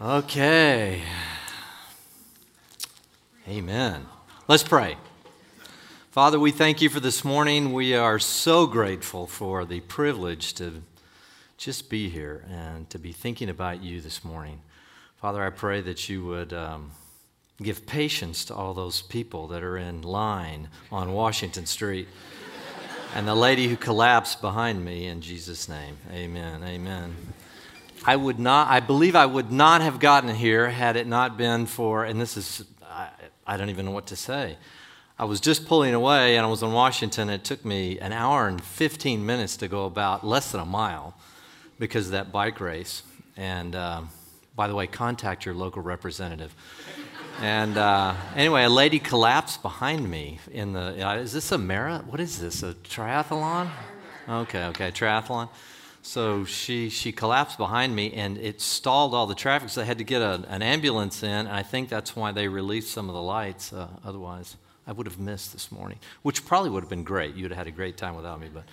Okay. Amen. Let's pray. Father, we thank you for this morning. We are so grateful for the privilege to just be here and to be thinking about you this morning. Father, I pray that you would um, give patience to all those people that are in line on Washington Street and the lady who collapsed behind me in Jesus' name. Amen. Amen. I would not, I believe I would not have gotten here had it not been for, and this is, I, I don't even know what to say. I was just pulling away and I was in Washington. It took me an hour and 15 minutes to go about less than a mile because of that bike race. And uh, by the way, contact your local representative. And uh, anyway, a lady collapsed behind me in the. Uh, is this a marathon? What is this? A triathlon? Okay, okay, triathlon. So she she collapsed behind me, and it stalled all the traffic. So I had to get a, an ambulance in, and I think that's why they released some of the lights. Uh, otherwise, I would have missed this morning, which probably would have been great. You'd have had a great time without me, but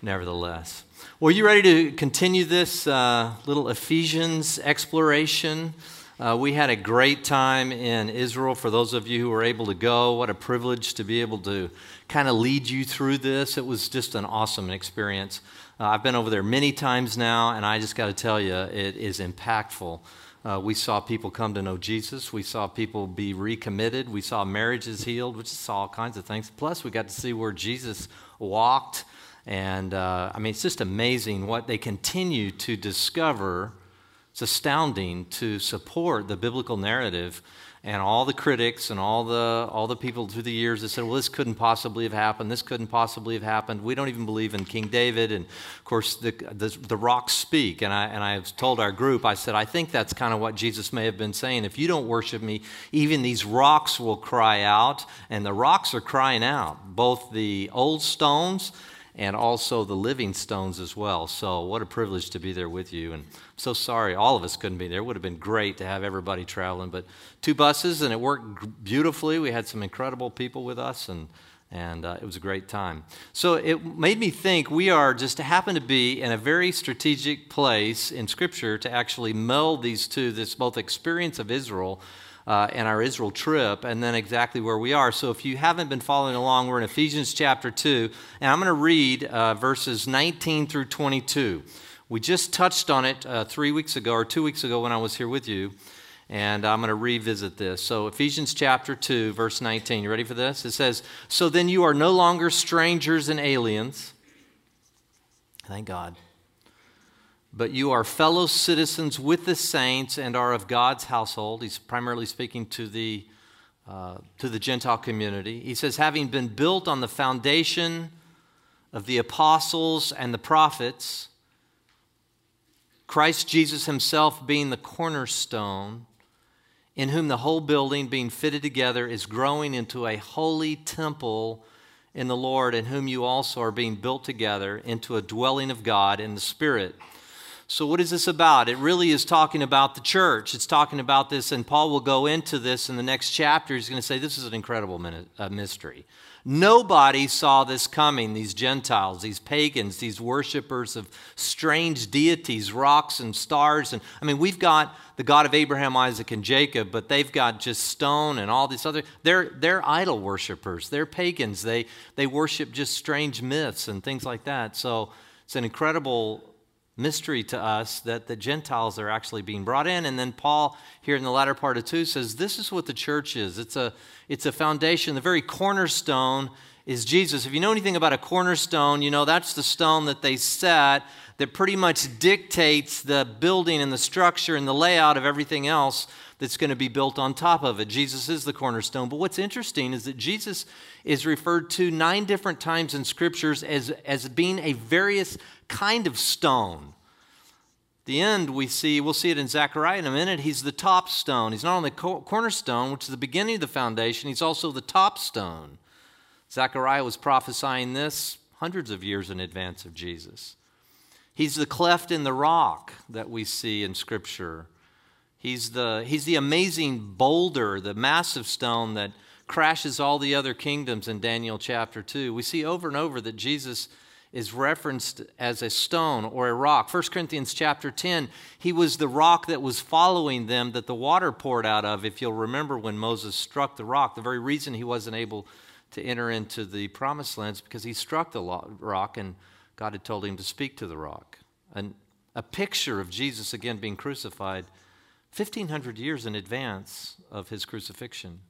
nevertheless. Well, you ready to continue this uh, little Ephesians exploration? Uh, we had a great time in Israel. For those of you who were able to go, what a privilege to be able to kind of lead you through this. It was just an awesome experience. Uh, I've been over there many times now, and I just got to tell you, it is impactful. Uh, we saw people come to know Jesus. We saw people be recommitted. We saw marriages healed. We just saw all kinds of things. Plus, we got to see where Jesus walked. And uh, I mean, it's just amazing what they continue to discover it's astounding to support the biblical narrative and all the critics and all the, all the people through the years that said, well, this couldn't possibly have happened. This couldn't possibly have happened. We don't even believe in King David. And of course, the, the, the rocks speak. And I, and I told our group, I said, I think that's kind of what Jesus may have been saying. If you don't worship me, even these rocks will cry out. And the rocks are crying out, both the old stones and also the living stones as well. So, what a privilege to be there with you. And I'm so sorry all of us couldn't be there. It would have been great to have everybody traveling, but two buses, and it worked beautifully. We had some incredible people with us, and and uh, it was a great time. So it made me think we are just happen to be in a very strategic place in Scripture to actually meld these two, this both experience of Israel uh, and our Israel trip, and then exactly where we are. So if you haven't been following along, we're in Ephesians chapter 2, and I'm going to read uh, verses 19 through 22. We just touched on it uh, three weeks ago or two weeks ago when I was here with you, and I'm going to revisit this. So, Ephesians chapter 2, verse 19. You ready for this? It says, So then you are no longer strangers and aliens. Thank God but you are fellow citizens with the saints and are of God's household. He's primarily speaking to the, uh, to the Gentile community. He says, having been built on the foundation of the apostles and the prophets, Christ Jesus himself being the cornerstone, in whom the whole building being fitted together is growing into a holy temple in the Lord, in whom you also are being built together into a dwelling of God in the Spirit. So, what is this about? It really is talking about the church. It's talking about this, and Paul will go into this in the next chapter. He's going to say this is an incredible uh, mystery. Nobody saw this coming, these Gentiles, these pagans, these worshippers of strange deities, rocks and stars. And I mean, we've got the God of Abraham, Isaac, and Jacob, but they've got just stone and all these other. They're, they're idol worshippers. They're pagans. They, they worship just strange myths and things like that. So it's an incredible mystery to us that the Gentiles are actually being brought in. And then Paul, here in the latter part of 2, says this is what the church is it's a, it's a foundation. The very cornerstone is Jesus. If you know anything about a cornerstone, you know that's the stone that they set that pretty much dictates the building and the structure and the layout of everything else that's going to be built on top of it. Jesus is the cornerstone. But what's interesting is that Jesus is referred to nine different times in scriptures as, as being a various kind of stone. The end we see, we'll see it in Zechariah in a minute. He's the top stone. He's not only the cornerstone, which is the beginning of the foundation, he's also the top stone. Zechariah was prophesying this hundreds of years in advance of Jesus. He's the cleft in the rock that we see in Scripture. He's the, he's the amazing boulder, the massive stone that crashes all the other kingdoms in Daniel chapter 2. We see over and over that Jesus is referenced as a stone or a rock. 1 Corinthians chapter 10, he was the rock that was following them that the water poured out of. If you'll remember when Moses struck the rock, the very reason he wasn't able to enter into the promised land is because he struck the rock and God had told him to speak to the rock. And a picture of Jesus again being crucified 1,500 years in advance of his crucifixion.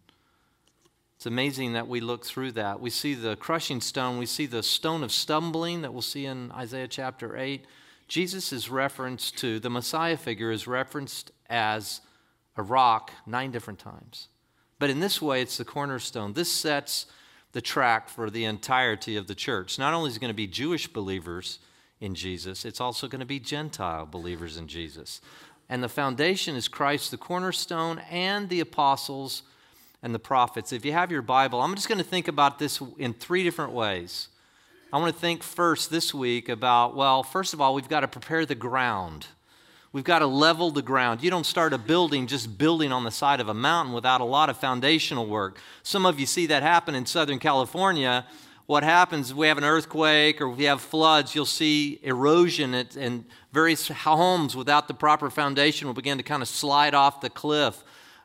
It's amazing that we look through that. We see the crushing stone, we see the stone of stumbling that we'll see in Isaiah chapter 8. Jesus is referenced to, the Messiah figure is referenced as a rock nine different times. But in this way, it's the cornerstone. This sets the track for the entirety of the church. Not only is it going to be Jewish believers in Jesus, it's also going to be Gentile believers in Jesus. And the foundation is Christ, the cornerstone, and the apostles and the prophets. If you have your Bible, I'm just going to think about this in three different ways. I want to think first this week about, well, first of all, we've got to prepare the ground. We've got to level the ground. You don't start a building just building on the side of a mountain without a lot of foundational work. Some of you see that happen in Southern California. What happens if we have an earthquake or we have floods, you'll see erosion and various homes without the proper foundation will begin to kind of slide off the cliff.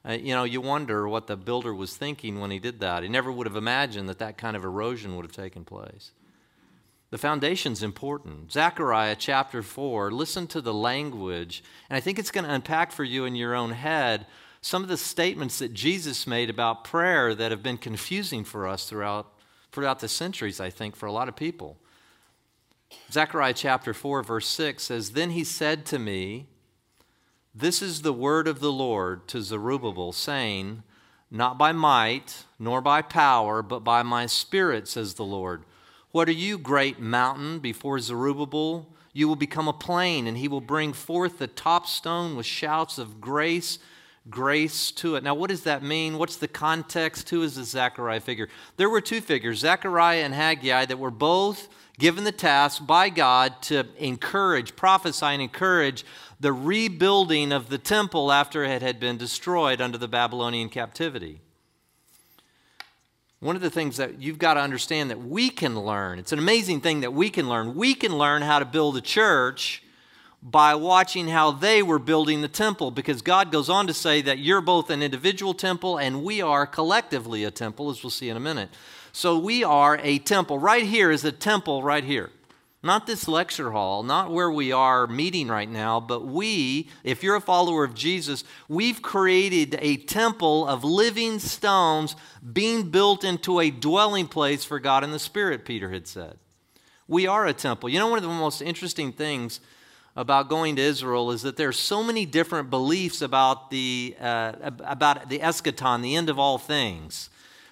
Uh, you know, you wonder what the builder was thinking when he did that. He never would have imagined that that kind of erosion would have taken place. The foundation's important. Zechariah chapter 4, listen to the language, and I think it's going to unpack for you in your own head some of the statements that Jesus made about prayer that have been confusing for us throughout, throughout the centuries, I think, for a lot of people. Zechariah chapter 4, verse 6 says, Then he said to me, this is the word of the Lord to Zerubbabel, saying, Not by might, nor by power, but by my spirit, says the Lord. What are you, great mountain, before Zerubbabel? You will become a plain, and he will bring forth the top stone with shouts of grace, grace to it. Now, what does that mean? What's the context? Who is the Zechariah figure? There were two figures, Zechariah and Haggai, that were both given the task by God to encourage, prophesy, and encourage the rebuilding of the temple after it had been destroyed under the Babylonian captivity. One of the things that you've got to understand that we can learn, it's an amazing thing that we can learn. We can learn how to build a church by watching how they were building the temple because God goes on to say that you're both an individual temple and we are collectively a temple, as we'll see in a minute. So we are a temple. Right here is a temple, right here. Not this lecture hall, not where we are meeting right now, but we, if you're a follower of Jesus, we've created a temple of living stones being built into a dwelling place for God in the Spirit, Peter had said. We are a temple. You know, one of the most interesting things about going to Israel is that there's so many different beliefs about the, uh, about the eschaton, the end of all things.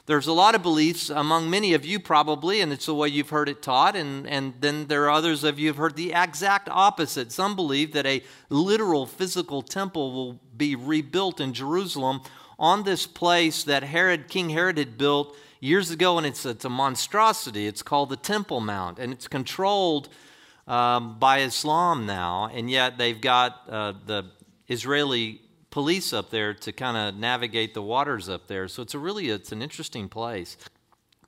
There's a lot of beliefs among many of you, probably, and it's the way you've heard it taught. And, and then there are others of you who have heard the exact opposite. Some believe that a literal physical temple will be rebuilt in Jerusalem on this place that Herod, King Herod had built years ago, and it's, it's a monstrosity. It's called the Temple Mount, and it's controlled um, by Islam now, and yet they've got uh, the Israeli police up there to kind of navigate the waters up there. So it's a really it's an interesting place.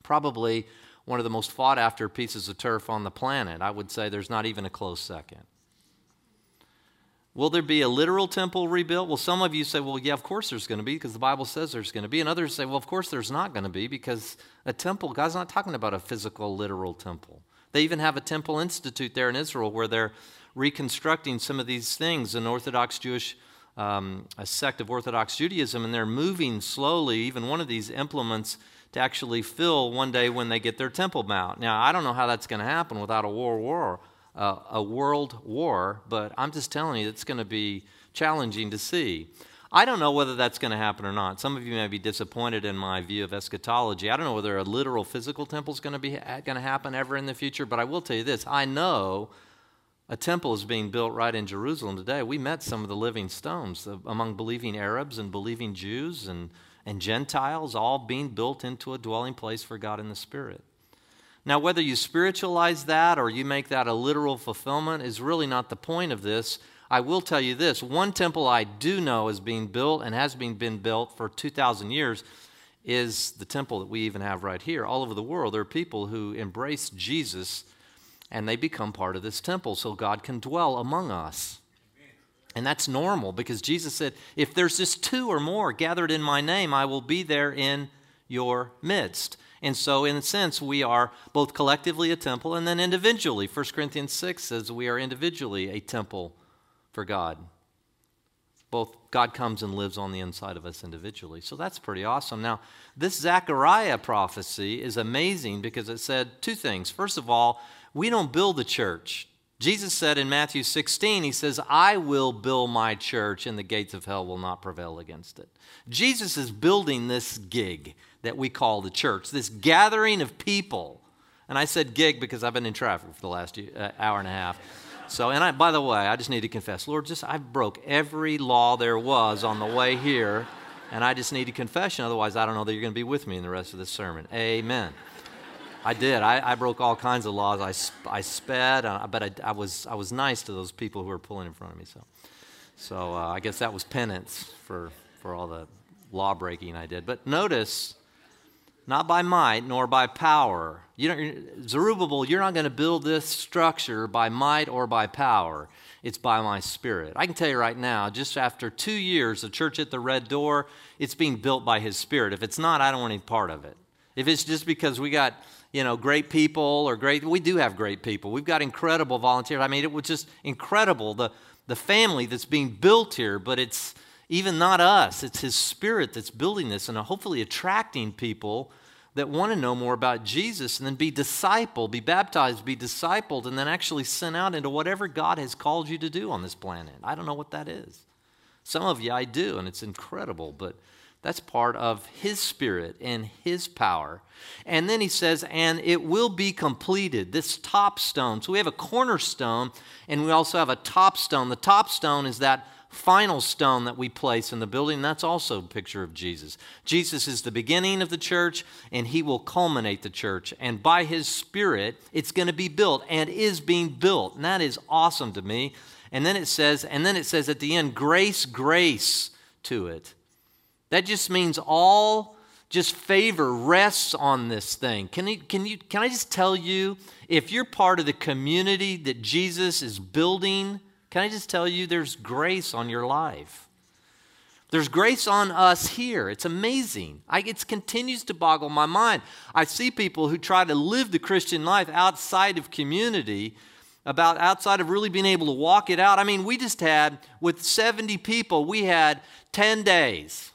Probably one of the most fought after pieces of turf on the planet. I would say there's not even a close second. Will there be a literal temple rebuilt? Well, some of you say, well, yeah, of course there's going to be because the Bible says there's going to be. And others say, well, of course there's not going to be because a temple, God's not talking about a physical, literal temple. They even have a temple institute there in Israel where they're reconstructing some of these things. An Orthodox Jewish um, a sect of Orthodox Judaism, and they're moving slowly, even one of these implements, to actually fill one day when they get their temple mount. Now, I don't know how that's going to happen without a war, war uh, a world war, but I'm just telling you, it's going to be challenging to see. I don't know whether that's going to happen or not. Some of you may be disappointed in my view of eschatology. I don't know whether a literal physical temple is going to be going to happen ever in the future, but I will tell you this: I know a temple is being built right in Jerusalem today. We met some of the living stones among believing Arabs and believing Jews and, and Gentiles, all being built into a dwelling place for God in the Spirit. Now, whether you spiritualize that or you make that a literal fulfillment is really not the point of this. I will tell you this one temple I do know is being built and has been, been built for 2,000 years is the temple that we even have right here. All over the world, there are people who embrace Jesus and they become part of this temple so God can dwell among us. And that's normal because Jesus said, If there's just two or more gathered in my name, I will be there in your midst. And so, in a sense, we are both collectively a temple and then individually. 1 Corinthians 6 says we are individually a temple for God. Both God comes and lives on the inside of us individually. So that's pretty awesome. Now, this Zechariah prophecy is amazing because it said two things. First of all, we don't build the church. Jesus said in Matthew 16, He says, I will build my church and the gates of hell will not prevail against it. Jesus is building this gig that we call the church, this gathering of people. And I said gig because I've been in traffic for the last uh, hour and a half. So, and I, by the way, I just need to confess, Lord, just I broke every law there was on the way here, and I just need a confession. Otherwise, I don't know that you're going to be with me in the rest of this sermon. Amen. I did. I, I, broke all kinds of laws. I, I sped, uh, but I, I, was, I was nice to those people who were pulling in front of me. So, so uh, I guess that was penance for, for all the law breaking I did. But notice, not by might nor by power. You don't, Zerubbabel, you're not going to build this structure by might or by power. It's by my spirit. I can tell you right now, just after two years, the church at the Red Door, it's being built by his spirit. If it's not, I don't want any part of it. If it's just because we got you know, great people or great, we do have great people. We've got incredible volunteers. I mean, it was just incredible, the, the family that's being built here, but it's even not us. It's His Spirit that's building this and hopefully attracting people that want to know more about Jesus and then be discipled, be baptized, be discipled, and then actually sent out into whatever God has called you to do on this planet. I don't know what that is. Some of you I do, and it's incredible, but that's part of His Spirit and His power. And then He says, and it will be completed, this top stone. So we have a cornerstone, and we also have a top stone. The top stone is that final stone that we place in the building. That's also a picture of Jesus. Jesus is the beginning of the church, and He will culminate the church. And by His Spirit, it's going to be built and is being built. And that is awesome to me. And then it says, and then it says at the end, grace, grace to it. That just means all just favor rests on this thing. Can, you, can, you, can I just tell you, if you're part of the community that Jesus is building, can I just tell you there's grace on your life? There's grace on us here. It's amazing. It continues to boggle my mind. I see people who try to live the Christian life outside of community, about outside of really being able to walk it out. I mean, we just had, with 70 people, we had 10 days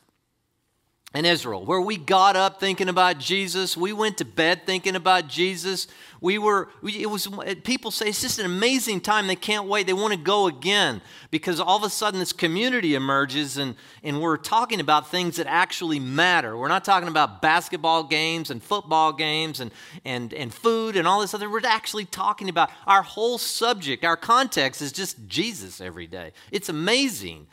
in Israel, where we got up thinking about Jesus, we went to bed thinking about Jesus. We were, it was, people say it's just an amazing time. They can't wait. They want to go again because all of a sudden this community emerges and, and we're talking about things that actually matter. We're not talking about basketball games and football games and, and, and food and all this other. We're actually talking about our whole subject, our context is just Jesus every day. It's amazing.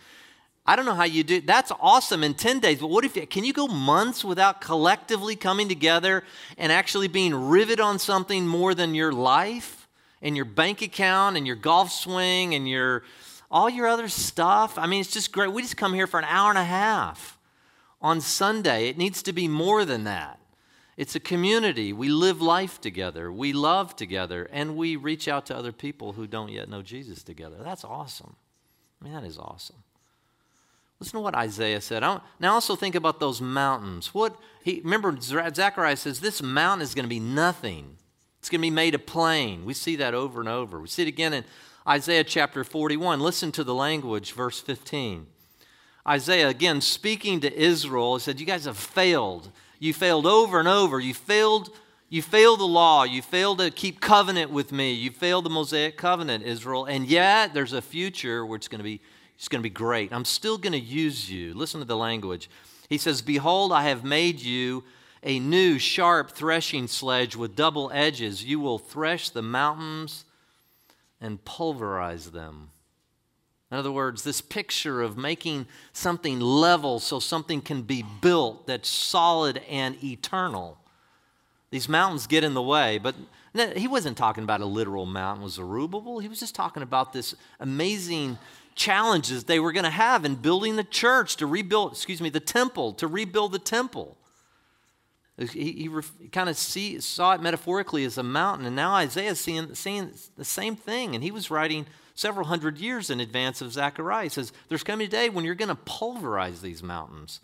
I don't know how you do that's awesome in 10 days, but what if you, can you go months without collectively coming together and actually being rivet on something more than your life and your bank account and your golf swing and your all your other stuff? I mean, it's just great. We just come here for an hour and a half on Sunday. It needs to be more than that. It's a community. We live life together. We love together and we reach out to other people who don't yet know Jesus together. That's awesome. I mean, that is awesome. Listen to what Isaiah said. Now also think about those mountains. What he remember Zechariah says this mountain is going to be nothing. It's going to be made a plain. We see that over and over. We see it again in Isaiah chapter 41. Listen to the language, verse 15. Isaiah, again, speaking to Israel, he said, You guys have failed. You failed over and over. You failed, you failed the law. You failed to keep covenant with me. You failed the Mosaic covenant, Israel. And yet there's a future where it's going to be it's going to be great. I'm still going to use you. Listen to the language. He says, Behold, I have made you a new sharp threshing sledge with double edges. You will thresh the mountains and pulverize them. In other words, this picture of making something level so something can be built that's solid and eternal. These mountains get in the way, but he wasn't talking about a literal mountain with Zerubbabel. He was just talking about this amazing challenges they were going to have in building the church, to rebuild, excuse me, the temple, to rebuild the temple. He, he, he kind of see, saw it metaphorically as a mountain, and now Isaiah is seeing, seeing the same thing. And he was writing several hundred years in advance of Zechariah. He says, There's coming a day when you're going to pulverize these mountains.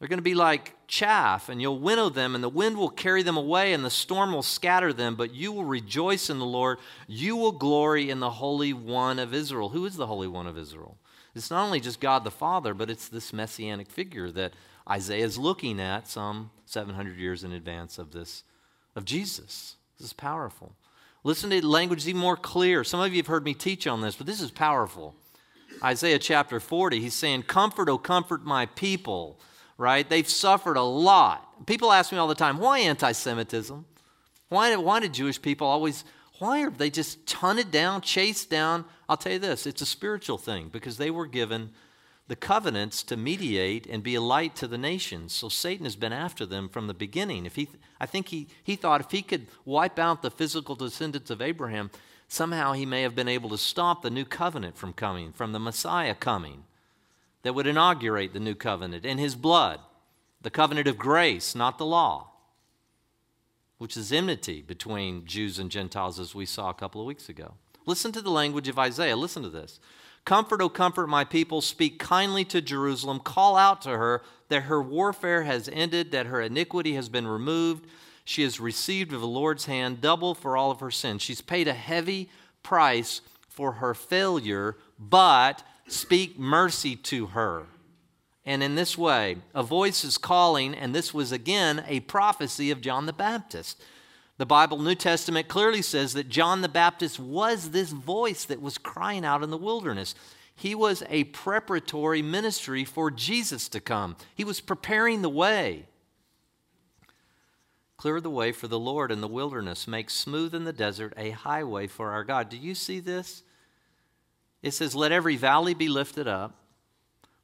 They're going to be like chaff, and you'll winnow them, and the wind will carry them away, and the storm will scatter them, but you will rejoice in the Lord. You will glory in the Holy One of Israel. Who is the Holy One of Israel? It's not only just God the Father, but it's this messianic figure that Isaiah is looking at some 700 years in advance of this, of Jesus. This is powerful. Listen to language even more clear. Some of you have heard me teach on this, but this is powerful. Isaiah chapter 40, he's saying, Comfort, O comfort my people right? They've suffered a lot. People ask me all the time, why anti Semitism? Why, why did Jewish people always, why are they just hunted down, chased down? I'll tell you this it's a spiritual thing because they were given the covenants to mediate and be a light to the nations. So Satan has been after them from the beginning. If he, I think he, he thought if he could wipe out the physical descendants of Abraham, somehow he may have been able to stop the new covenant from coming, from the Messiah coming that would inaugurate the new covenant in his blood, the covenant of grace, not the law, which is enmity between Jews and Gentiles, as we saw a couple of weeks ago. Listen to the language of Isaiah. Listen to this. Comfort, O comfort my people. Speak kindly to Jerusalem. Call out to her that her warfare has ended, that her iniquity has been removed. She has received of the Lord's hand double for all of her sins. She's paid a heavy price for her failure, but Speak mercy to her. And in this way, a voice is calling, and this was again a prophecy of John the Baptist. The Bible, New Testament, clearly says that John the Baptist was this voice that was crying out in the wilderness. He was a preparatory ministry for Jesus to come, he was preparing the way. Clear the way for the Lord in the wilderness, make smooth in the desert a highway for our God. Do you see this? It says, Let every valley be lifted up,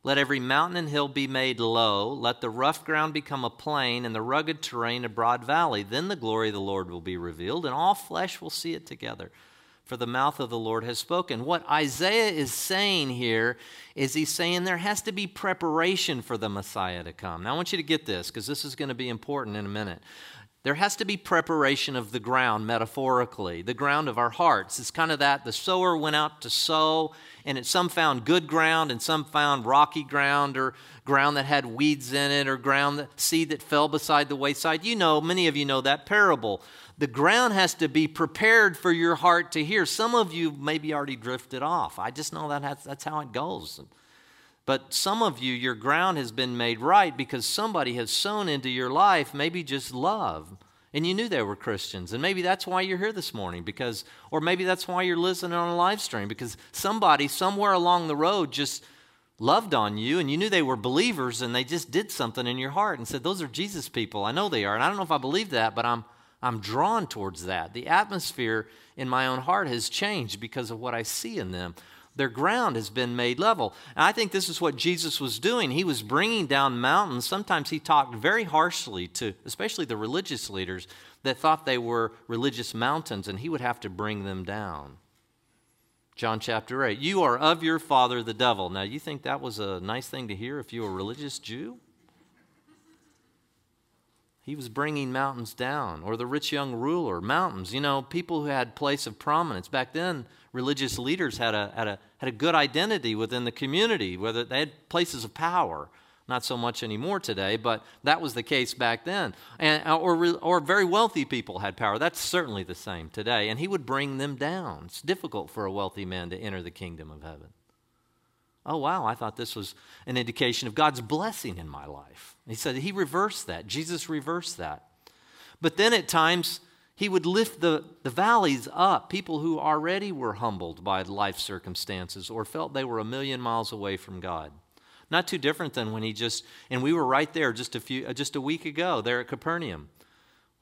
let every mountain and hill be made low, let the rough ground become a plain, and the rugged terrain a broad valley. Then the glory of the Lord will be revealed, and all flesh will see it together. For the mouth of the Lord has spoken. What Isaiah is saying here is he's saying there has to be preparation for the Messiah to come. Now, I want you to get this because this is going to be important in a minute. There has to be preparation of the ground, metaphorically, the ground of our hearts. It's kind of that the sower went out to sow, and it, some found good ground, and some found rocky ground, or ground that had weeds in it, or ground that seed that fell beside the wayside. You know, many of you know that parable. The ground has to be prepared for your heart to hear. Some of you maybe already drifted off. I just know that that's, that's how it goes. But some of you, your ground has been made right because somebody has sown into your life maybe just love. And you knew they were Christians. And maybe that's why you're here this morning because, or maybe that's why you're listening on a live stream because somebody somewhere along the road just loved on you and you knew they were believers and they just did something in your heart and said, Those are Jesus people. I know they are. And I don't know if I believe that, but I'm, I'm drawn towards that. The atmosphere in my own heart has changed because of what I see in them. Their ground has been made level. And I think this is what Jesus was doing. He was bringing down mountains. Sometimes he talked very harshly to, especially the religious leaders that thought they were religious mountains, and he would have to bring them down. John chapter 8. You are of your father, the devil. Now, you think that was a nice thing to hear if you were a religious Jew? He was bringing mountains down, or the rich young ruler, mountains. You know, people who had place of prominence. Back then, religious leaders had a, had a, had a good identity within the community, whether they had places of power. Not so much anymore today, but that was the case back then. And, uh, or, or very wealthy people had power. That's certainly the same today. And he would bring them down. It's difficult for a wealthy man to enter the kingdom of heaven. Oh, wow, I thought this was an indication of God's blessing in my life. He said he reversed that. Jesus reversed that. But then at times, he would lift the, the valleys up, people who already were humbled by life circumstances or felt they were a million miles away from God. Not too different than when he just, and we were right there just a few, uh, just a week ago there at Capernaum,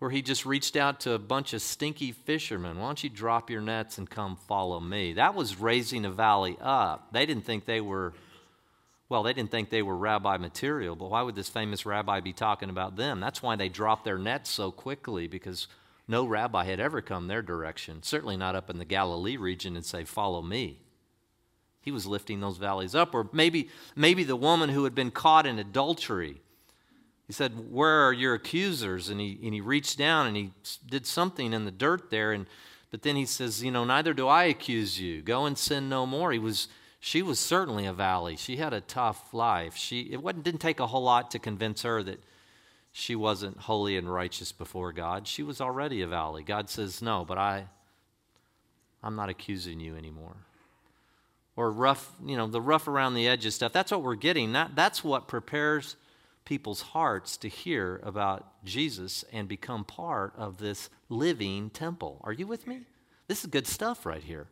where he just reached out to a bunch of stinky fishermen. Why don't you drop your nets and come follow me? That was raising a valley up. They didn't think they were, well, they didn't think they were rabbi material, but why would this famous rabbi be talking about them? That's why they dropped their nets so quickly because no rabbi had ever come their direction, certainly not up in the Galilee region and say, Follow me. He was lifting those valleys up. Or maybe, maybe the woman who had been caught in adultery He said, Where are your accusers? And he, and he reached down and he did something in the dirt there. And, but then he says, You know, neither do I accuse you. Go and sin no more. He was, she was certainly a valley. She had a tough life. She, it wasn't, didn't take a whole lot to convince her that she wasn't holy and righteous before God. She was already a valley. God says, No, but I, I'm not accusing you anymore. Or rough, you know, the rough around the edges stuff. That's what we're getting. That, that's what prepares people's hearts to hear about Jesus and become part of this living temple. Are you with me? This is good stuff right here.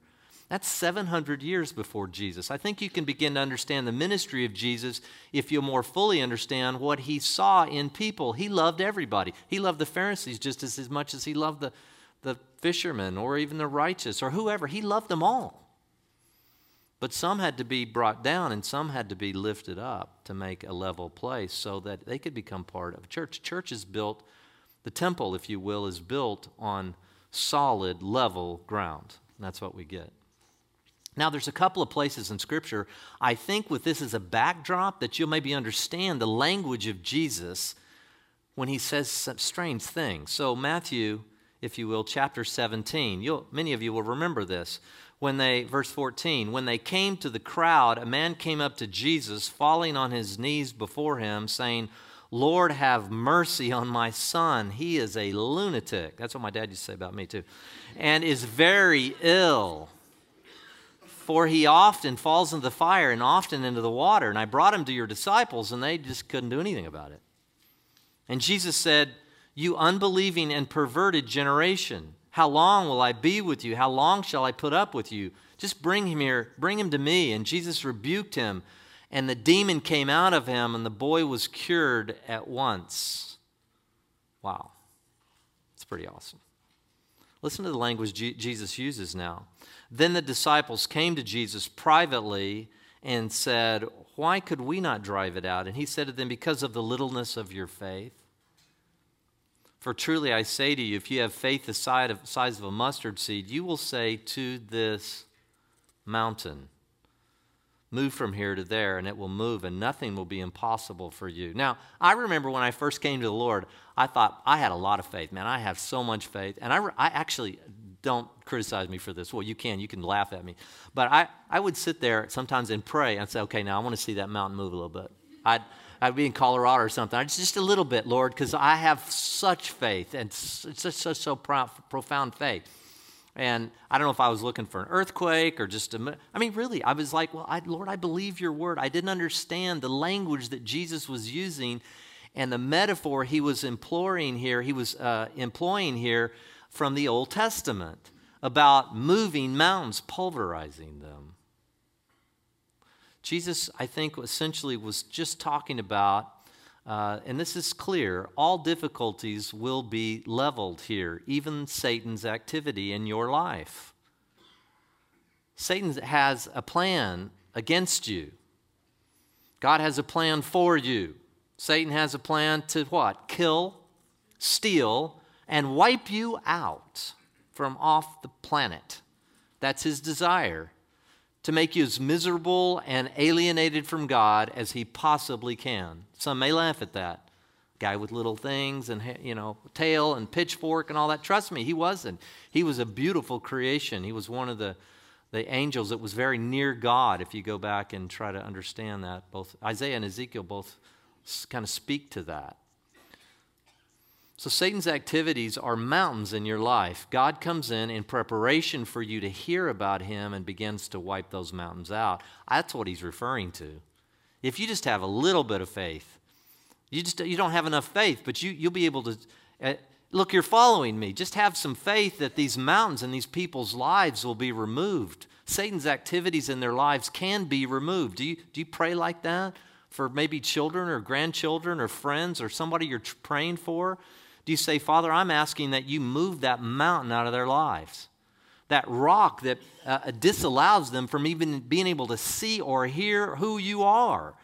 That's 700 years before Jesus. I think you can begin to understand the ministry of Jesus if you more fully understand what he saw in people. He loved everybody. He loved the Pharisees just as, as much as he loved the, the fishermen or even the righteous or whoever. He loved them all. But some had to be brought down and some had to be lifted up to make a level place so that they could become part of a church. Church is built, the temple, if you will, is built on solid, level ground. That's what we get. Now, there's a couple of places in Scripture, I think, with this as a backdrop, that you'll maybe understand the language of Jesus when he says some strange things. So, Matthew, if you will, chapter 17, you'll, many of you will remember this when they, verse 14, when they came to the crowd, a man came up to Jesus, falling on his knees before him, saying, Lord, have mercy on my son. He is a lunatic. That's what my dad used to say about me, too. And is very ill. For he often falls into the fire and often into the water. And I brought him to your disciples, and they just couldn't do anything about it. And Jesus said, You unbelieving and perverted generation. How long will I be with you? How long shall I put up with you? Just bring him here, bring him to me. And Jesus rebuked him, and the demon came out of him, and the boy was cured at once. Wow. It's pretty awesome. Listen to the language Jesus uses now. Then the disciples came to Jesus privately and said, Why could we not drive it out? And he said to them, Because of the littleness of your faith. For truly I say to you, if you have faith the size of a mustard seed, you will say to this mountain, Move from here to there, and it will move, and nothing will be impossible for you. Now, I remember when I first came to the Lord, I thought I had a lot of faith. Man, I have so much faith. And I, I actually don't criticize me for this. Well, you can, you can laugh at me. But I, I would sit there sometimes and pray and say, okay, now I want to see that mountain move a little bit. I'd, I'd be in Colorado or something. I just, just a little bit, Lord, because I have such faith and it's such, such so pro- profound faith. And I don't know if I was looking for an earthquake or just a. I mean, really, I was like, well, I, Lord, I believe your word. I didn't understand the language that Jesus was using and the metaphor he was imploring here, he was uh, employing here from the Old Testament about moving mountains, pulverizing them. Jesus, I think, essentially was just talking about, uh, and this is clear, all difficulties will be leveled here, even Satan's activity in your life. Satan has a plan against you. God has a plan for you. Satan has a plan to what? Kill, steal, and wipe you out from off the planet. That's his desire to make you as miserable and alienated from God as he possibly can. Some may laugh at that. Guy with little things and you know, tail and pitchfork and all that. Trust me, he wasn't. He was a beautiful creation. He was one of the the angels that was very near God if you go back and try to understand that. Both Isaiah and Ezekiel both kind of speak to that. So, Satan's activities are mountains in your life. God comes in in preparation for you to hear about him and begins to wipe those mountains out. That's what he's referring to. If you just have a little bit of faith, you just you don't have enough faith, but you, you'll be able to. Uh, look, you're following me. Just have some faith that these mountains and these people's lives will be removed. Satan's activities in their lives can be removed. Do you, do you pray like that for maybe children or grandchildren or friends or somebody you're praying for? Do you say, Father, I'm asking that you move that mountain out of their lives? That rock that uh, disallows them from even being able to see or hear who you are.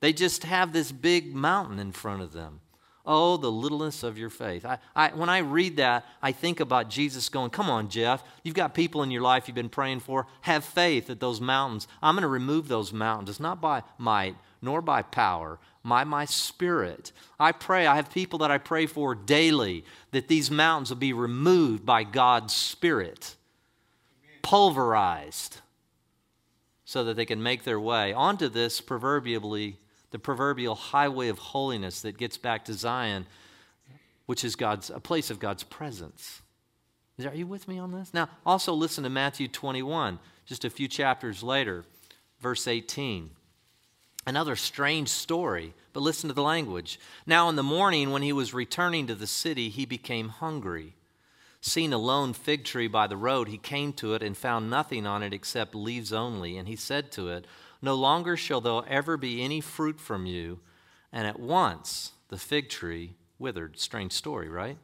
They just have this big mountain in front of them. Oh, the littleness of your faith. I, I, when I read that, I think about Jesus going, Come on, Jeff. You've got people in your life you've been praying for. Have faith that those mountains, I'm going to remove those mountains. It's not by might nor by power, by my spirit. I pray, I have people that I pray for daily that these mountains will be removed by God's Spirit, pulverized, so that they can make their way onto this proverbially the proverbial highway of holiness that gets back to Zion, which is God's a place of God's presence. Are you with me on this? Now, also listen to Matthew 21, just a few chapters later, verse 18. Another strange story, but listen to the language. Now, in the morning, when he was returning to the city, he became hungry. Seeing a lone fig tree by the road, he came to it and found nothing on it except leaves only. And he said to it, no longer shall there ever be any fruit from you. And at once the fig tree withered. Strange story, right?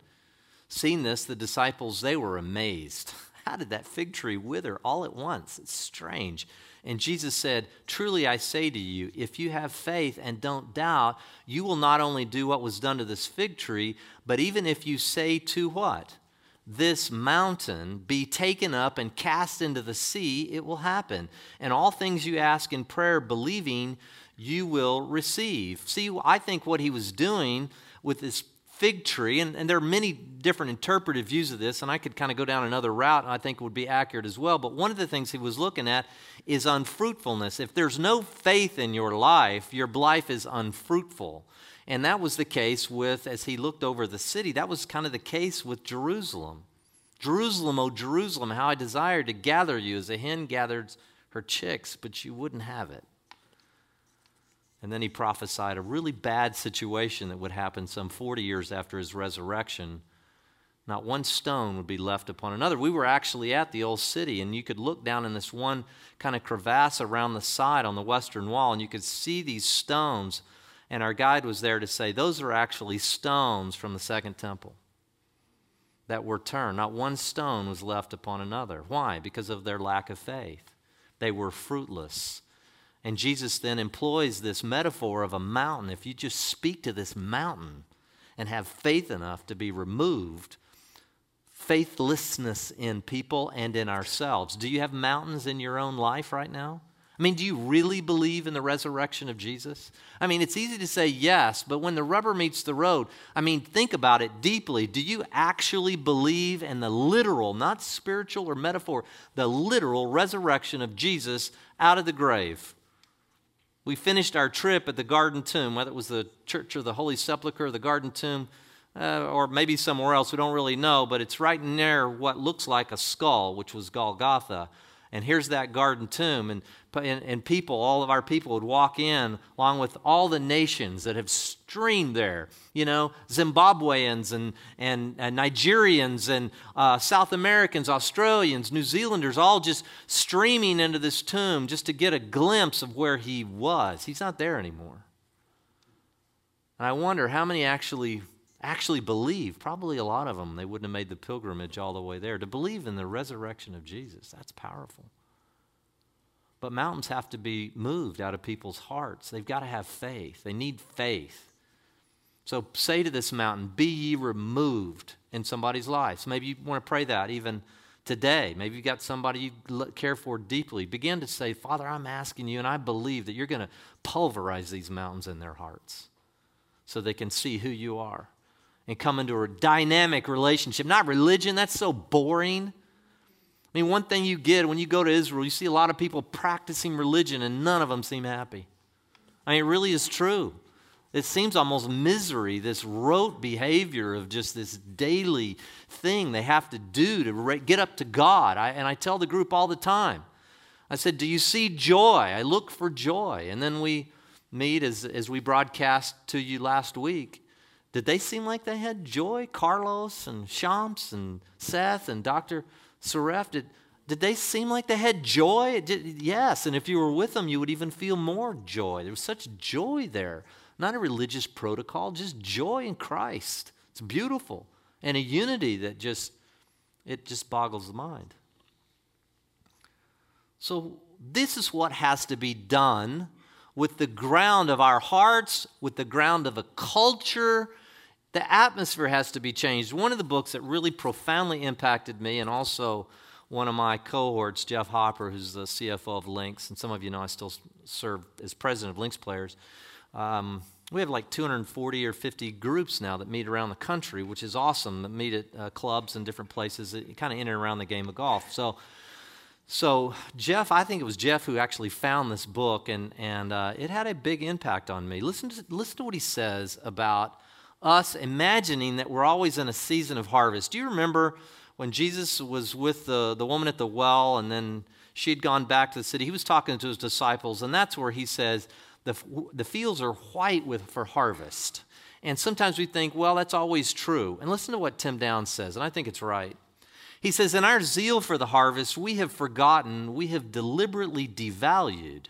Seeing this, the disciples, they were amazed. How did that fig tree wither all at once? It's strange. And Jesus said, Truly I say to you, if you have faith and don't doubt, you will not only do what was done to this fig tree, but even if you say to what? This mountain be taken up and cast into the sea, it will happen. And all things you ask in prayer, believing, you will receive. See, I think what he was doing with this fig tree, and, and there are many different interpretive views of this, and I could kind of go down another route and I think would be accurate as well. But one of the things he was looking at is unfruitfulness. If there's no faith in your life, your life is unfruitful. And that was the case with, as he looked over the city, that was kind of the case with Jerusalem. Jerusalem, oh Jerusalem, how I desire to gather you as a hen gathers her chicks, but you wouldn't have it. And then he prophesied a really bad situation that would happen some 40 years after his resurrection. Not one stone would be left upon another. We were actually at the old city, and you could look down in this one kind of crevasse around the side on the western wall, and you could see these stones and our guide was there to say, those are actually stones from the second temple that were turned. Not one stone was left upon another. Why? Because of their lack of faith. They were fruitless. And Jesus then employs this metaphor of a mountain. If you just speak to this mountain and have faith enough to be removed, faithlessness in people and in ourselves. Do you have mountains in your own life right now? I mean, do you really believe in the resurrection of Jesus? I mean, it's easy to say yes, but when the rubber meets the road, I mean, think about it deeply. Do you actually believe in the literal, not spiritual or metaphor, the literal resurrection of Jesus out of the grave? We finished our trip at the Garden Tomb, whether it was the Church of the Holy Sepulchre or the Garden Tomb, uh, or maybe somewhere else, we don't really know, but it's right near what looks like a skull, which was Golgotha and here's that garden tomb and, and, and, people all of our people would walk in along with all the nations that have streamed there. You know zimbabweans and, and, and nigerians and uh, south americans australians new zealanders all just streaming into this tomb just to get a glimpse of where he was. He's not there anymore. And i wonder how many actually actually believe, probably a lot of them, they wouldn't have made the pilgrimage all the way there, to believe in the resurrection of Jesus. That's powerful. But mountains have to be moved out of people's hearts. They've got to have faith. They need faith. So say to this mountain, Be ye removed in somebody's life. So maybe you want to pray that even today. Maybe you've got somebody you care for deeply. Begin to say, Father, I'm asking you, and I believe that you're going to pulverize these mountains in their hearts so they can see who you are and come into a dynamic relationship. Not religion, that's so boring. I mean, one thing you get when you go to Israel, you see a lot of people practicing religion and none of them seem happy. I mean, it really is true. It seems almost misery, this rote behavior of just this daily thing they have to do to get up to God. I, and I tell the group all the time I said, Do you see joy? I look for joy. And then we meet as, as we broadcast to you last week. Did they seem like they had joy? Carlos and Shams and Seth and Dr. Saref, did, did they seem like they had joy? Did, yes, and if you were with them, you would even feel more joy. There was such joy there. Not a religious protocol, just joy in Christ. It's beautiful. And a unity that just, it just boggles the mind. So, this is what has to be done with the ground of our hearts, with the ground of a culture, the atmosphere has to be changed. One of the books that really profoundly impacted me, and also one of my cohorts, Jeff Hopper, who's the CFO of Links, and some of you know I still serve as president of Links Players. Um, we have like 240 or 50 groups now that meet around the country, which is awesome. That meet at uh, clubs and different places, kind of in and around the game of golf. So, so Jeff, I think it was Jeff who actually found this book, and and uh, it had a big impact on me. Listen to listen to what he says about us imagining that we're always in a season of harvest. Do you remember when Jesus was with the the woman at the well, and then she had gone back to the city? He was talking to his disciples, and that's where he says the, the fields are white with, for harvest. And sometimes we think, well, that's always true. And listen to what Tim Downs says, and I think it's right. He says, In our zeal for the harvest, we have forgotten, we have deliberately devalued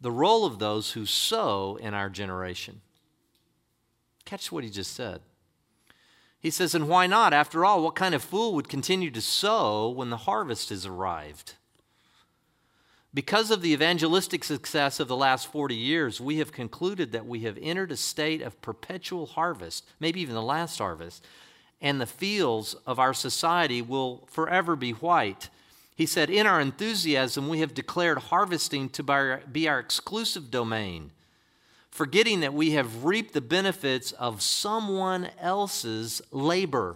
the role of those who sow in our generation. Catch what he just said. He says, And why not? After all, what kind of fool would continue to sow when the harvest has arrived? Because of the evangelistic success of the last 40 years, we have concluded that we have entered a state of perpetual harvest, maybe even the last harvest, and the fields of our society will forever be white. He said, In our enthusiasm, we have declared harvesting to be our exclusive domain, forgetting that we have reaped the benefits of someone else's labor.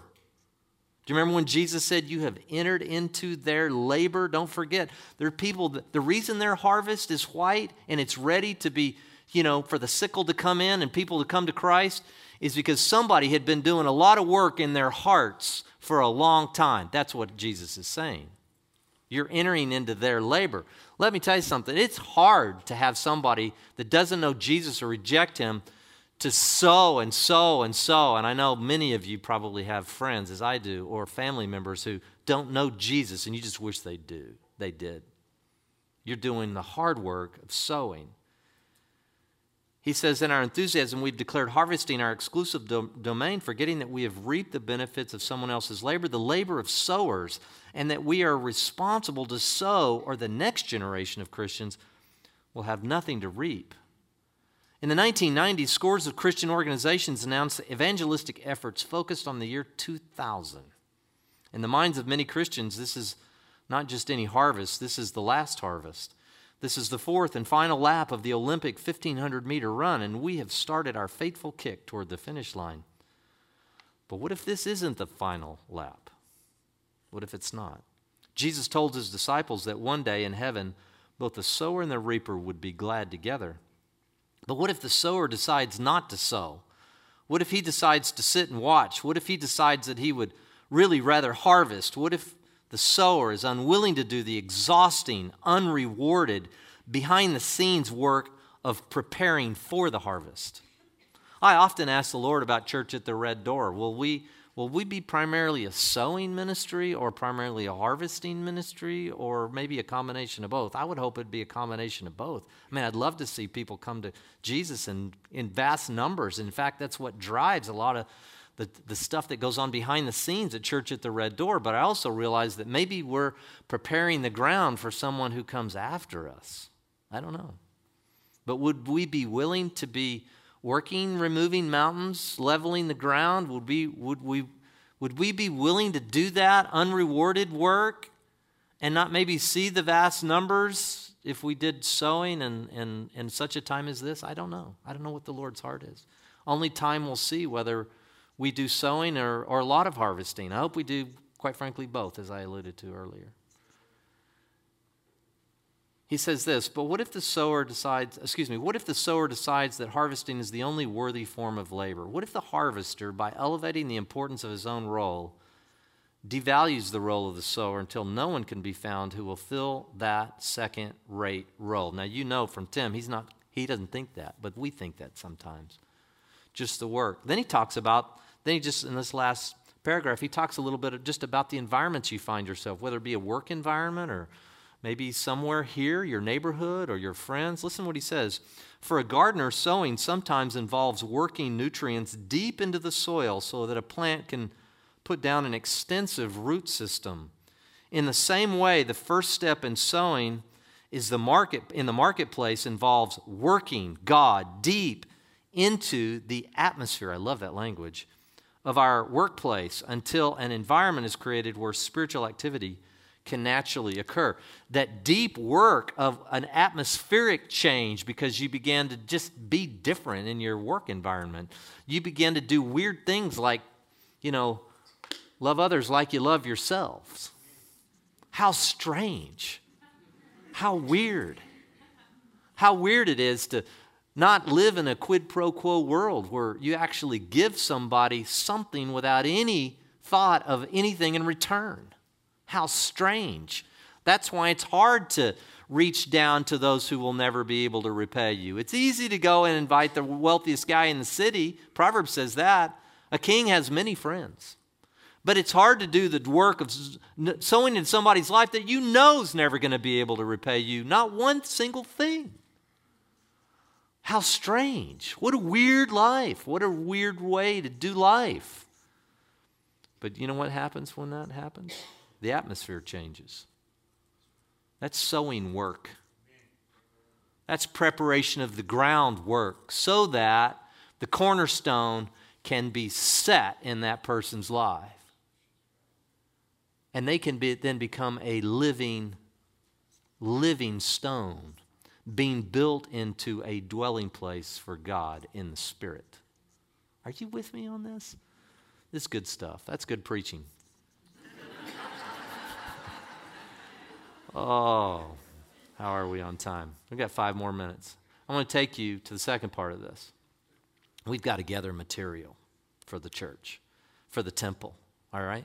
Do you remember when Jesus said, You have entered into their labor? Don't forget, there are people, that, the reason their harvest is white and it's ready to be, you know, for the sickle to come in and people to come to Christ is because somebody had been doing a lot of work in their hearts for a long time. That's what Jesus is saying. You're entering into their labor. Let me tell you something. It's hard to have somebody that doesn't know Jesus or reject him to sow and sow and sow. And I know many of you probably have friends, as I do, or family members who don't know Jesus and you just wish they do. They did. You're doing the hard work of sowing. He says, In our enthusiasm, we've declared harvesting our exclusive do- domain, forgetting that we have reaped the benefits of someone else's labor, the labor of sowers, and that we are responsible to sow, or the next generation of Christians will have nothing to reap. In the 1990s, scores of Christian organizations announced evangelistic efforts focused on the year 2000. In the minds of many Christians, this is not just any harvest, this is the last harvest. This is the fourth and final lap of the Olympic 1500 meter run, and we have started our fateful kick toward the finish line. But what if this isn't the final lap? What if it's not? Jesus told his disciples that one day in heaven, both the sower and the reaper would be glad together. But what if the sower decides not to sow? What if he decides to sit and watch? What if he decides that he would really rather harvest? What if the sower is unwilling to do the exhausting, unrewarded, behind the scenes work of preparing for the harvest? I often ask the Lord about church at the red door. Will we Will we be primarily a sowing ministry or primarily a harvesting ministry or maybe a combination of both? I would hope it'd be a combination of both. I mean, I'd love to see people come to Jesus in, in vast numbers. In fact, that's what drives a lot of the, the stuff that goes on behind the scenes at Church at the Red Door. But I also realize that maybe we're preparing the ground for someone who comes after us. I don't know. But would we be willing to be working, removing mountains, leveling the ground? Would we, would we, would we be willing to do that unrewarded work and not maybe see the vast numbers if we did sowing in, in, in such a time as this? I don't know. I don't know what the Lord's heart is. Only time will see whether we do sowing or, or a lot of harvesting. I hope we do, quite frankly, both, as I alluded to earlier. He says this, but what if the sower decides, excuse me, what if the sower decides that harvesting is the only worthy form of labor? What if the harvester, by elevating the importance of his own role, devalues the role of the sower until no one can be found who will fill that second rate role? Now, you know from Tim, he's not, he doesn't think that, but we think that sometimes. Just the work. Then he talks about, then he just, in this last paragraph, he talks a little bit just about the environments you find yourself, whether it be a work environment or maybe somewhere here, your neighborhood or your friends. Listen what he says. For a gardener, sowing sometimes involves working nutrients deep into the soil so that a plant can put down an extensive root system. In the same way, the first step in sowing is the market in the marketplace involves working God deep into the atmosphere. I love that language. of our workplace until an environment is created where spiritual activity can naturally occur. That deep work of an atmospheric change because you began to just be different in your work environment. You began to do weird things like, you know, love others like you love yourselves. How strange. How weird. How weird it is to not live in a quid pro quo world where you actually give somebody something without any thought of anything in return. How strange. That's why it's hard to reach down to those who will never be able to repay you. It's easy to go and invite the wealthiest guy in the city. Proverbs says that. A king has many friends. But it's hard to do the work of sowing in somebody's life that you know is never going to be able to repay you. Not one single thing. How strange. What a weird life. What a weird way to do life. But you know what happens when that happens? The atmosphere changes. That's sowing work. That's preparation of the groundwork so that the cornerstone can be set in that person's life. And they can be, then become a living, living stone being built into a dwelling place for God in the Spirit. Are you with me on this? This is good stuff. That's good preaching. Oh, how are we on time? We've got five more minutes. I want to take you to the second part of this. We've got to gather material for the church, for the temple, all right?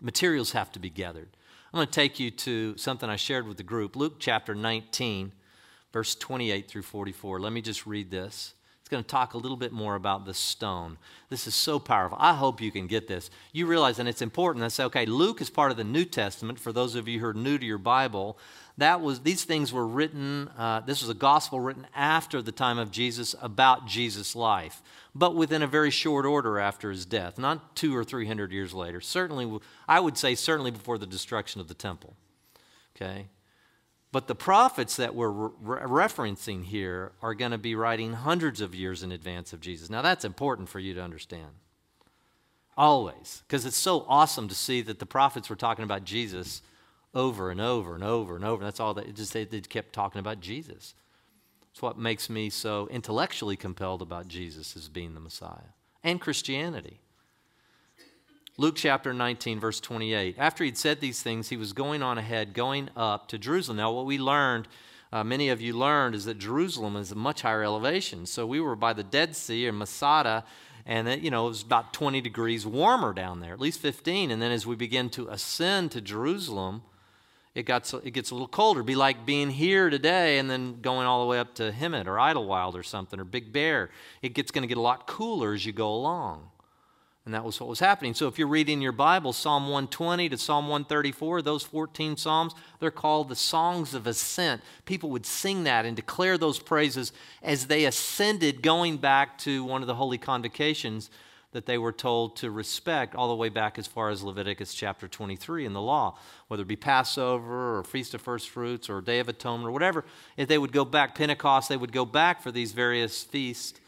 Materials have to be gathered. I'm going to take you to something I shared with the group, Luke chapter 19, verse 28 through 44. Let me just read this going to talk a little bit more about the stone. This is so powerful. I hope you can get this. You realize, and it's important. I say, okay, Luke is part of the New Testament. For those of you who are new to your Bible, that was these things were written. Uh, this was a gospel written after the time of Jesus about Jesus' life, but within a very short order after his death, not two or three hundred years later. Certainly, I would say certainly before the destruction of the temple. Okay, but the prophets that we're re- referencing here are going to be writing hundreds of years in advance of Jesus. Now, that's important for you to understand. Always. Because it's so awesome to see that the prophets were talking about Jesus over and over and over and over. That's all they just they, they kept talking about Jesus. It's what makes me so intellectually compelled about Jesus as being the Messiah and Christianity. Luke chapter 19, verse 28. After he'd said these things, he was going on ahead, going up to Jerusalem. Now, what we learned, uh, many of you learned, is that Jerusalem is a much higher elevation. So we were by the Dead Sea in Masada, and it, you know, it was about 20 degrees warmer down there, at least 15. And then as we begin to ascend to Jerusalem, it, got so, it gets a little colder. Be like being here today and then going all the way up to Hemet or Idyllwild or something or Big Bear. It gets going to get a lot cooler as you go along. And that was what was happening. So if you're reading your Bible, Psalm 120 to Psalm 134, those 14 Psalms, they're called the Songs of Ascent. People would sing that and declare those praises as they ascended, going back to one of the holy convocations that they were told to respect, all the way back as far as Leviticus chapter 23 in the law, whether it be Passover or Feast of First Fruits or Day of Atonement or whatever. If they would go back, Pentecost, they would go back for these various feasts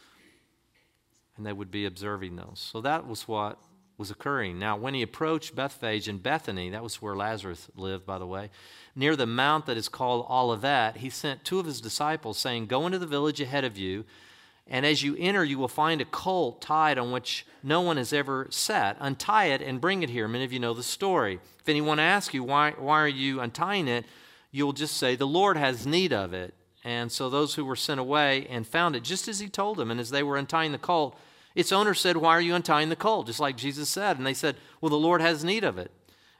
and they would be observing those. So that was what was occurring. Now, when he approached Bethphage and Bethany, that was where Lazarus lived, by the way, near the mount that is called Olivet, he sent two of his disciples, saying, Go into the village ahead of you, and as you enter, you will find a colt tied on which no one has ever sat. Untie it and bring it here. Many of you know the story. If anyone asks you, Why, why are you untying it? you'll just say, The Lord has need of it. And so those who were sent away and found it just as he told them. And as they were untying the colt, its owner said, Why are you untying the colt? Just like Jesus said. And they said, Well, the Lord has need of it.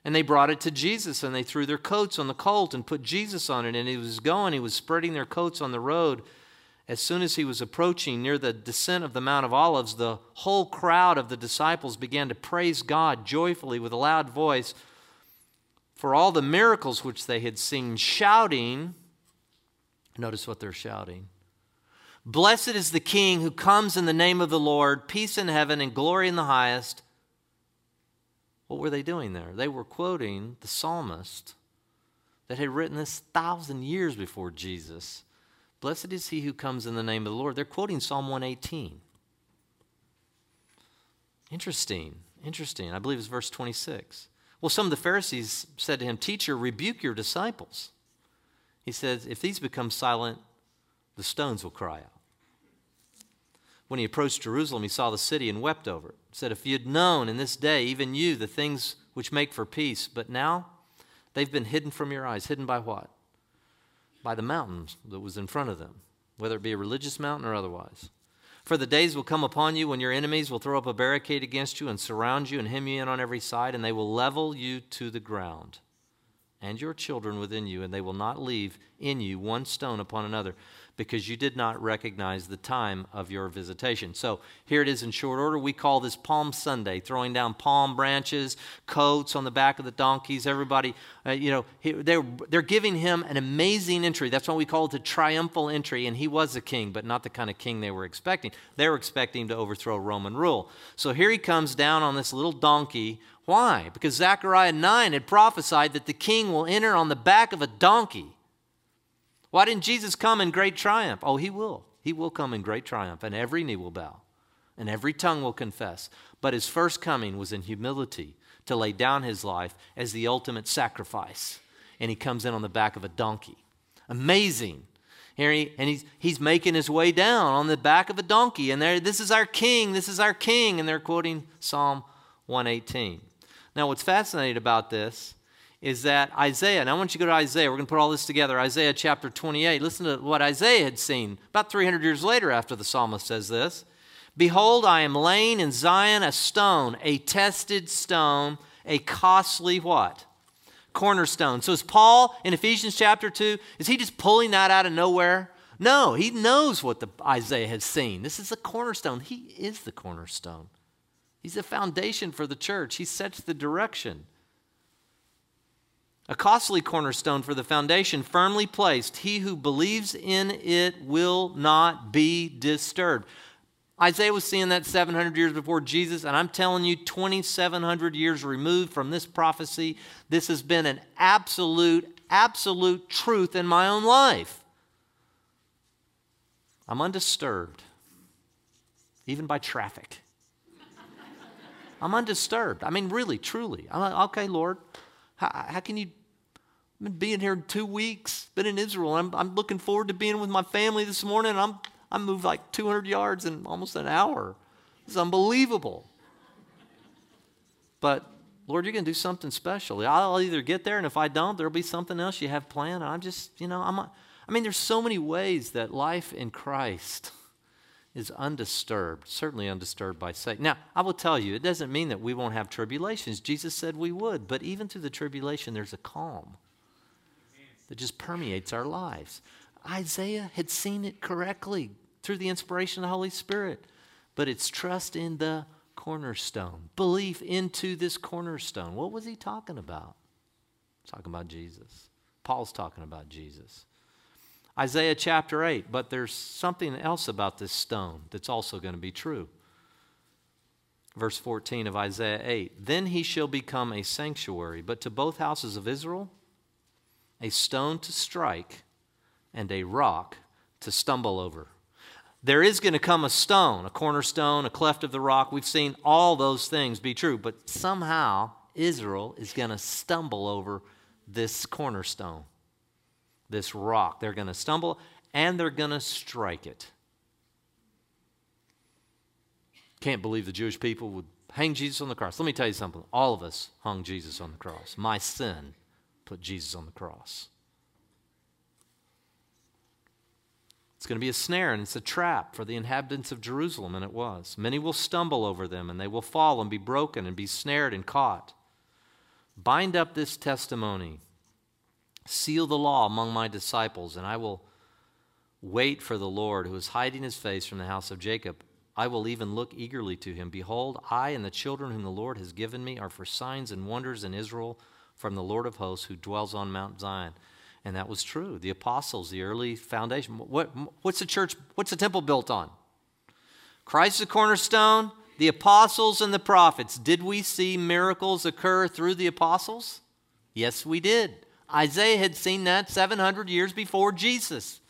And they brought it to Jesus and they threw their coats on the colt and put Jesus on it. And he was going, he was spreading their coats on the road. As soon as he was approaching near the descent of the Mount of Olives, the whole crowd of the disciples began to praise God joyfully with a loud voice for all the miracles which they had seen, shouting, Notice what they're shouting. Blessed is the King who comes in the name of the Lord, peace in heaven and glory in the highest. What were they doing there? They were quoting the psalmist that had written this thousand years before Jesus. Blessed is he who comes in the name of the Lord. They're quoting Psalm 118. Interesting, interesting. I believe it's verse 26. Well, some of the Pharisees said to him, Teacher, rebuke your disciples. He says, If these become silent, the stones will cry out. When he approached Jerusalem, he saw the city and wept over it. He said, If you had known in this day, even you, the things which make for peace, but now they've been hidden from your eyes. Hidden by what? By the mountain that was in front of them, whether it be a religious mountain or otherwise. For the days will come upon you when your enemies will throw up a barricade against you and surround you and hem you in on every side, and they will level you to the ground and your children within you, and they will not leave in you one stone upon another because you did not recognize the time of your visitation. So here it is in short order. We call this Palm Sunday, throwing down palm branches, coats on the back of the donkeys. Everybody, uh, you know, they're, they're giving him an amazing entry. That's why we call it the triumphal entry. And he was a king, but not the kind of king they were expecting. They were expecting to overthrow Roman rule. So here he comes down on this little donkey. Why? Because Zechariah 9 had prophesied that the king will enter on the back of a donkey. Why didn't Jesus come in great triumph? Oh, he will. He will come in great triumph, and every knee will bow, and every tongue will confess. But his first coming was in humility to lay down his life as the ultimate sacrifice. And he comes in on the back of a donkey. Amazing. Here he, and he's, he's making his way down on the back of a donkey. And there, this is our king, this is our king. And they're quoting Psalm 118. Now, what's fascinating about this is that Isaiah, and I want you to go to Isaiah. We're going to put all this together. Isaiah chapter 28. Listen to what Isaiah had seen about 300 years later after the psalmist says this. Behold, I am laying in Zion a stone, a tested stone, a costly what? Cornerstone. So is Paul in Ephesians chapter 2, is he just pulling that out of nowhere? No, he knows what the Isaiah has seen. This is the cornerstone. He is the cornerstone. He's the foundation for the church. He sets the direction. A costly cornerstone for the foundation, firmly placed. He who believes in it will not be disturbed. Isaiah was seeing that 700 years before Jesus, and I'm telling you, 2,700 years removed from this prophecy, this has been an absolute, absolute truth in my own life. I'm undisturbed, even by traffic. I'm undisturbed. I mean, really, truly. I'm like, okay, Lord, how, how can you? I've been being here two weeks, been in Israel. I'm, I'm looking forward to being with my family this morning. I'm, I moved like 200 yards in almost an hour. It's unbelievable. But Lord, you're going to do something special. I'll either get there, and if I don't, there'll be something else you have planned. I'm just, you know, I'm. I mean, there's so many ways that life in Christ is undisturbed, certainly undisturbed by Satan. Now, I will tell you, it doesn't mean that we won't have tribulations. Jesus said we would, but even through the tribulation, there's a calm that just permeates our lives. Isaiah had seen it correctly through the inspiration of the Holy Spirit, but it's trust in the cornerstone, belief into this cornerstone. What was he talking about? Talking about Jesus. Paul's talking about Jesus. Isaiah chapter 8, but there's something else about this stone that's also going to be true. Verse 14 of Isaiah 8 Then he shall become a sanctuary, but to both houses of Israel, a stone to strike and a rock to stumble over. There is going to come a stone, a cornerstone, a cleft of the rock. We've seen all those things be true, but somehow Israel is going to stumble over this cornerstone this rock. They're going to stumble and they're going to strike it. Can't believe the Jewish people would hang Jesus on the cross. Let me tell you something. All of us hung Jesus on the cross. My sin put Jesus on the cross. It's going to be a snare and it's a trap for the inhabitants of Jerusalem, and it was. Many will stumble over them, and they will fall and be broken and be snared and caught. Bind up this testimony Seal the law among my disciples, and I will wait for the Lord who is hiding his face from the house of Jacob. I will even look eagerly to him. Behold, I and the children whom the Lord has given me are for signs and wonders in Israel from the Lord of hosts who dwells on Mount Zion. And that was true. The apostles, the early foundation. What, what's the church, what's the temple built on? Christ the cornerstone, the apostles, and the prophets. Did we see miracles occur through the apostles? Yes, we did. Isaiah had seen that 700 years before Jesus.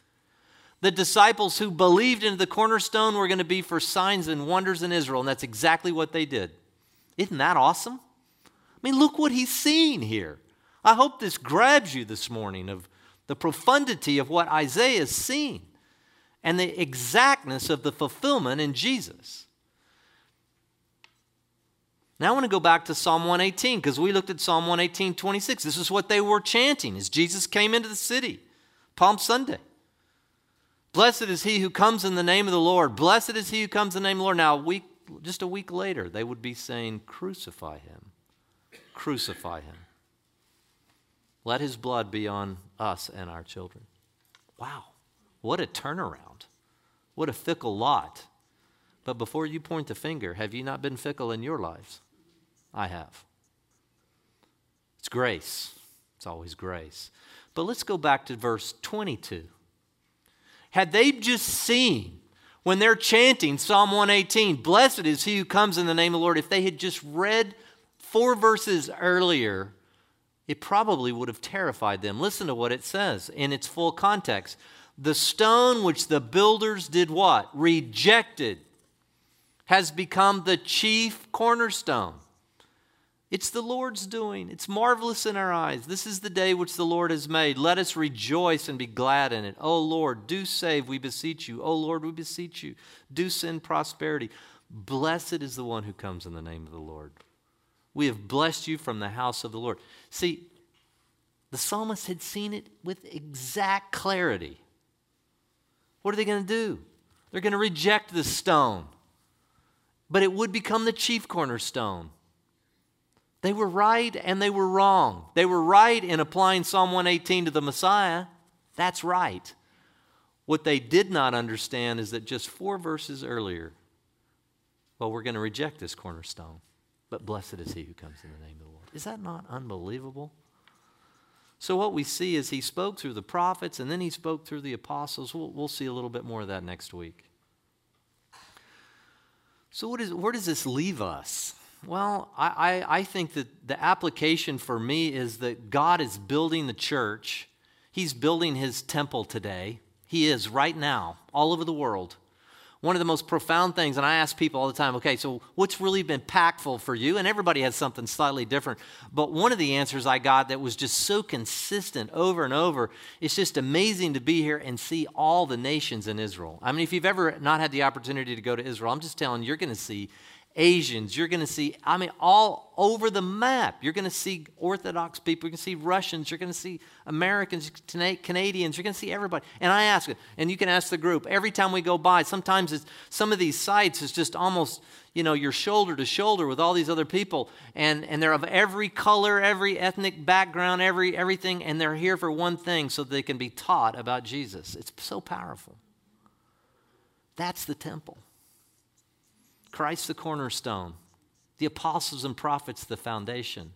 The disciples who believed in the cornerstone were going to be for signs and wonders in Israel, and that's exactly what they did. Isn't that awesome? I mean, look what he's seeing here. I hope this grabs you this morning of the profundity of what Isaiah is seeing and the exactness of the fulfillment in Jesus. Now I want to go back to Psalm 118 because we looked at Psalm 118, 26. This is what they were chanting as Jesus came into the city, Palm Sunday. Blessed is he who comes in the name of the Lord. Blessed is he who comes in the name of the Lord. Now, a week, just a week later, they would be saying, Crucify him. Crucify him. Let his blood be on us and our children. Wow, what a turnaround. What a fickle lot. But before you point the finger, have you not been fickle in your lives? I have. It's grace. It's always grace. But let's go back to verse 22. Had they just seen when they're chanting Psalm 118, Blessed is he who comes in the name of the Lord, if they had just read four verses earlier, it probably would have terrified them. Listen to what it says in its full context. The stone which the builders did what? Rejected has become the chief cornerstone. It's the Lord's doing. It's marvelous in our eyes. This is the day which the Lord has made. Let us rejoice and be glad in it. O Lord, do save, we beseech you. O Lord, we beseech you. Do send prosperity. Blessed is the one who comes in the name of the Lord. We have blessed you from the house of the Lord. See, the psalmist had seen it with exact clarity. What are they going to do? They're going to reject the stone, but it would become the chief cornerstone. They were right and they were wrong. They were right in applying Psalm 118 to the Messiah. That's right. What they did not understand is that just four verses earlier, well, we're going to reject this cornerstone, but blessed is he who comes in the name of the Lord. Is that not unbelievable? So, what we see is he spoke through the prophets and then he spoke through the apostles. We'll, we'll see a little bit more of that next week. So, what is, where does this leave us? Well, I, I, I think that the application for me is that God is building the church. He's building his temple today. He is right now, all over the world. One of the most profound things, and I ask people all the time, okay, so what's really been impactful for you? And everybody has something slightly different. But one of the answers I got that was just so consistent over and over, it's just amazing to be here and see all the nations in Israel. I mean, if you've ever not had the opportunity to go to Israel, I'm just telling you, you're going to see Asians, you're going to see, I mean, all over the map. You're going to see Orthodox people, you're going to see Russians, you're going to see Americans, Canadians, you're going to see everybody. And I ask it, and you can ask the group, every time we go by, sometimes it's, some of these sites is just almost, you know, you're shoulder to shoulder with all these other people, and, and they're of every color, every ethnic background, every everything, and they're here for one thing so they can be taught about Jesus. It's so powerful. That's the temple. Christ the cornerstone, the apostles and prophets the foundation.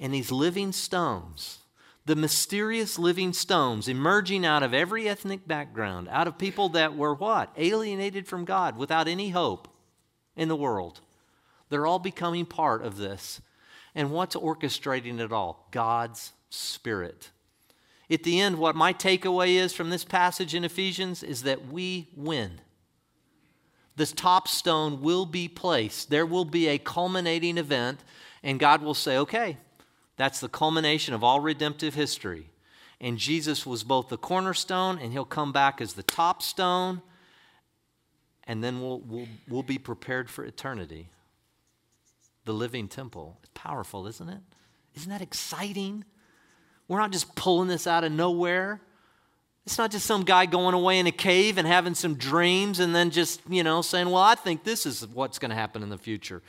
And these living stones, the mysterious living stones emerging out of every ethnic background, out of people that were what? Alienated from God without any hope in the world. They're all becoming part of this. And what's orchestrating it all? God's Spirit. At the end, what my takeaway is from this passage in Ephesians is that we win this top stone will be placed. There will be a culminating event, and God will say, okay, that's the culmination of all redemptive history. And Jesus was both the cornerstone, and he'll come back as the top stone, and then we'll, we'll, we'll be prepared for eternity. The living temple. It's powerful, isn't it? Isn't that exciting? We're not just pulling this out of nowhere. It's not just some guy going away in a cave and having some dreams and then just, you know, saying, well, I think this is what's going to happen in the future.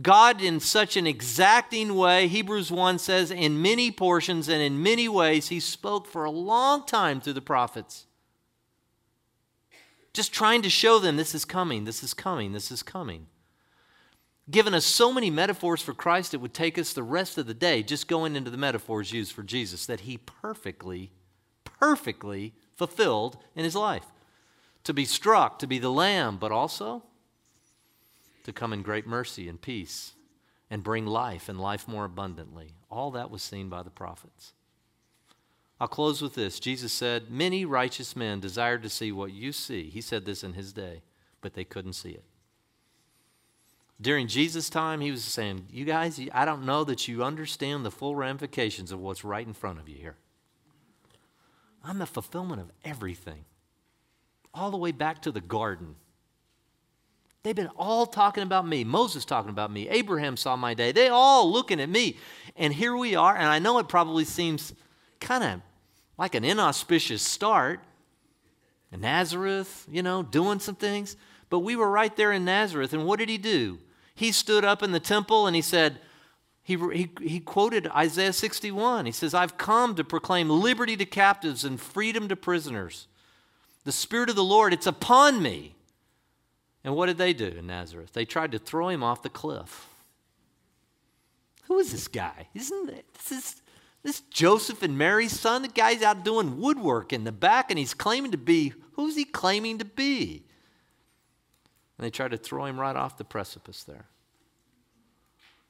God, in such an exacting way, Hebrews 1 says, in many portions and in many ways, He spoke for a long time through the prophets. Just trying to show them this is coming, this is coming, this is coming. Given us so many metaphors for Christ, it would take us the rest of the day just going into the metaphors used for Jesus that He perfectly, perfectly fulfilled in his life. To be struck, to be the lamb, but also to come in great mercy and peace and bring life and life more abundantly. All that was seen by the prophets. I'll close with this. Jesus said, Many righteous men desired to see what you see. He said this in his day, but they couldn't see it. During Jesus' time, he was saying, You guys, I don't know that you understand the full ramifications of what's right in front of you here. I'm the fulfillment of everything, all the way back to the garden. They've been all talking about me. Moses talking about me. Abraham saw my day. They all looking at me. And here we are. And I know it probably seems kind of like an inauspicious start. In Nazareth, you know, doing some things. But we were right there in Nazareth. And what did he do? He stood up in the temple and he said, he, he, he quoted Isaiah 61. He says, I've come to proclaim liberty to captives and freedom to prisoners. The Spirit of the Lord, it's upon me. And what did they do in Nazareth? They tried to throw him off the cliff. Who is this guy? Isn't this is this Joseph and Mary's son? The guy's out doing woodwork in the back, and he's claiming to be who's he claiming to be? And they tried to throw him right off the precipice there.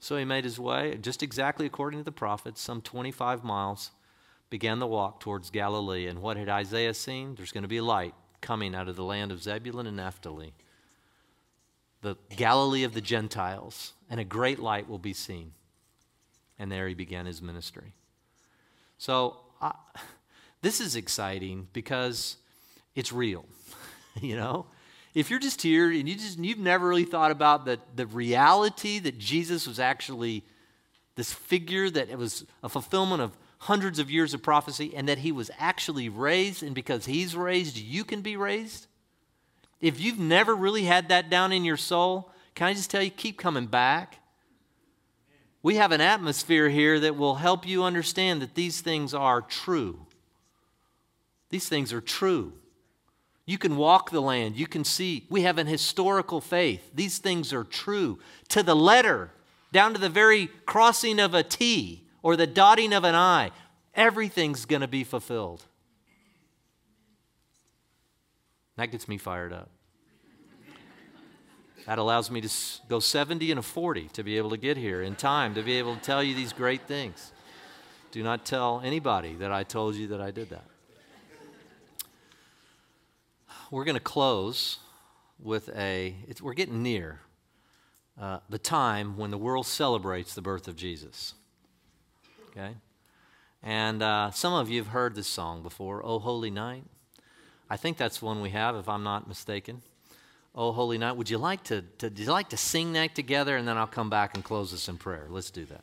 So he made his way, just exactly according to the prophets, some 25 miles, began the walk towards Galilee. And what had Isaiah seen? There's going to be light coming out of the land of Zebulun and Naphtali, the Galilee of the Gentiles, and a great light will be seen. And there he began his ministry. So uh, this is exciting because it's real, you know? If you're just here and you just you've never really thought about the, the reality that Jesus was actually this figure that it was a fulfillment of hundreds of years of prophecy and that he was actually raised and because he's raised you can be raised? If you've never really had that down in your soul can i just tell you keep coming back. We have an atmosphere here that will help you understand that these things are true. These things are true you can walk the land. You can see. We have an historical faith. These things are true to the letter, down to the very crossing of a T or the dotting of an I. Everything's going to be fulfilled. That gets me fired up. That allows me to go 70 and a 40 to be able to get here in time to be able to tell you these great things. Do not tell anybody that I told you that I did that we're going to close with a, we're getting near uh, the time when the world celebrates the birth of Jesus. Okay? And uh, some of you have heard this song before, Oh Holy Night. I think that's one we have, if I'm not mistaken. Oh Holy Night. Would you like to, to, you like to sing that together? And then I'll come back and close this in prayer. Let's do that.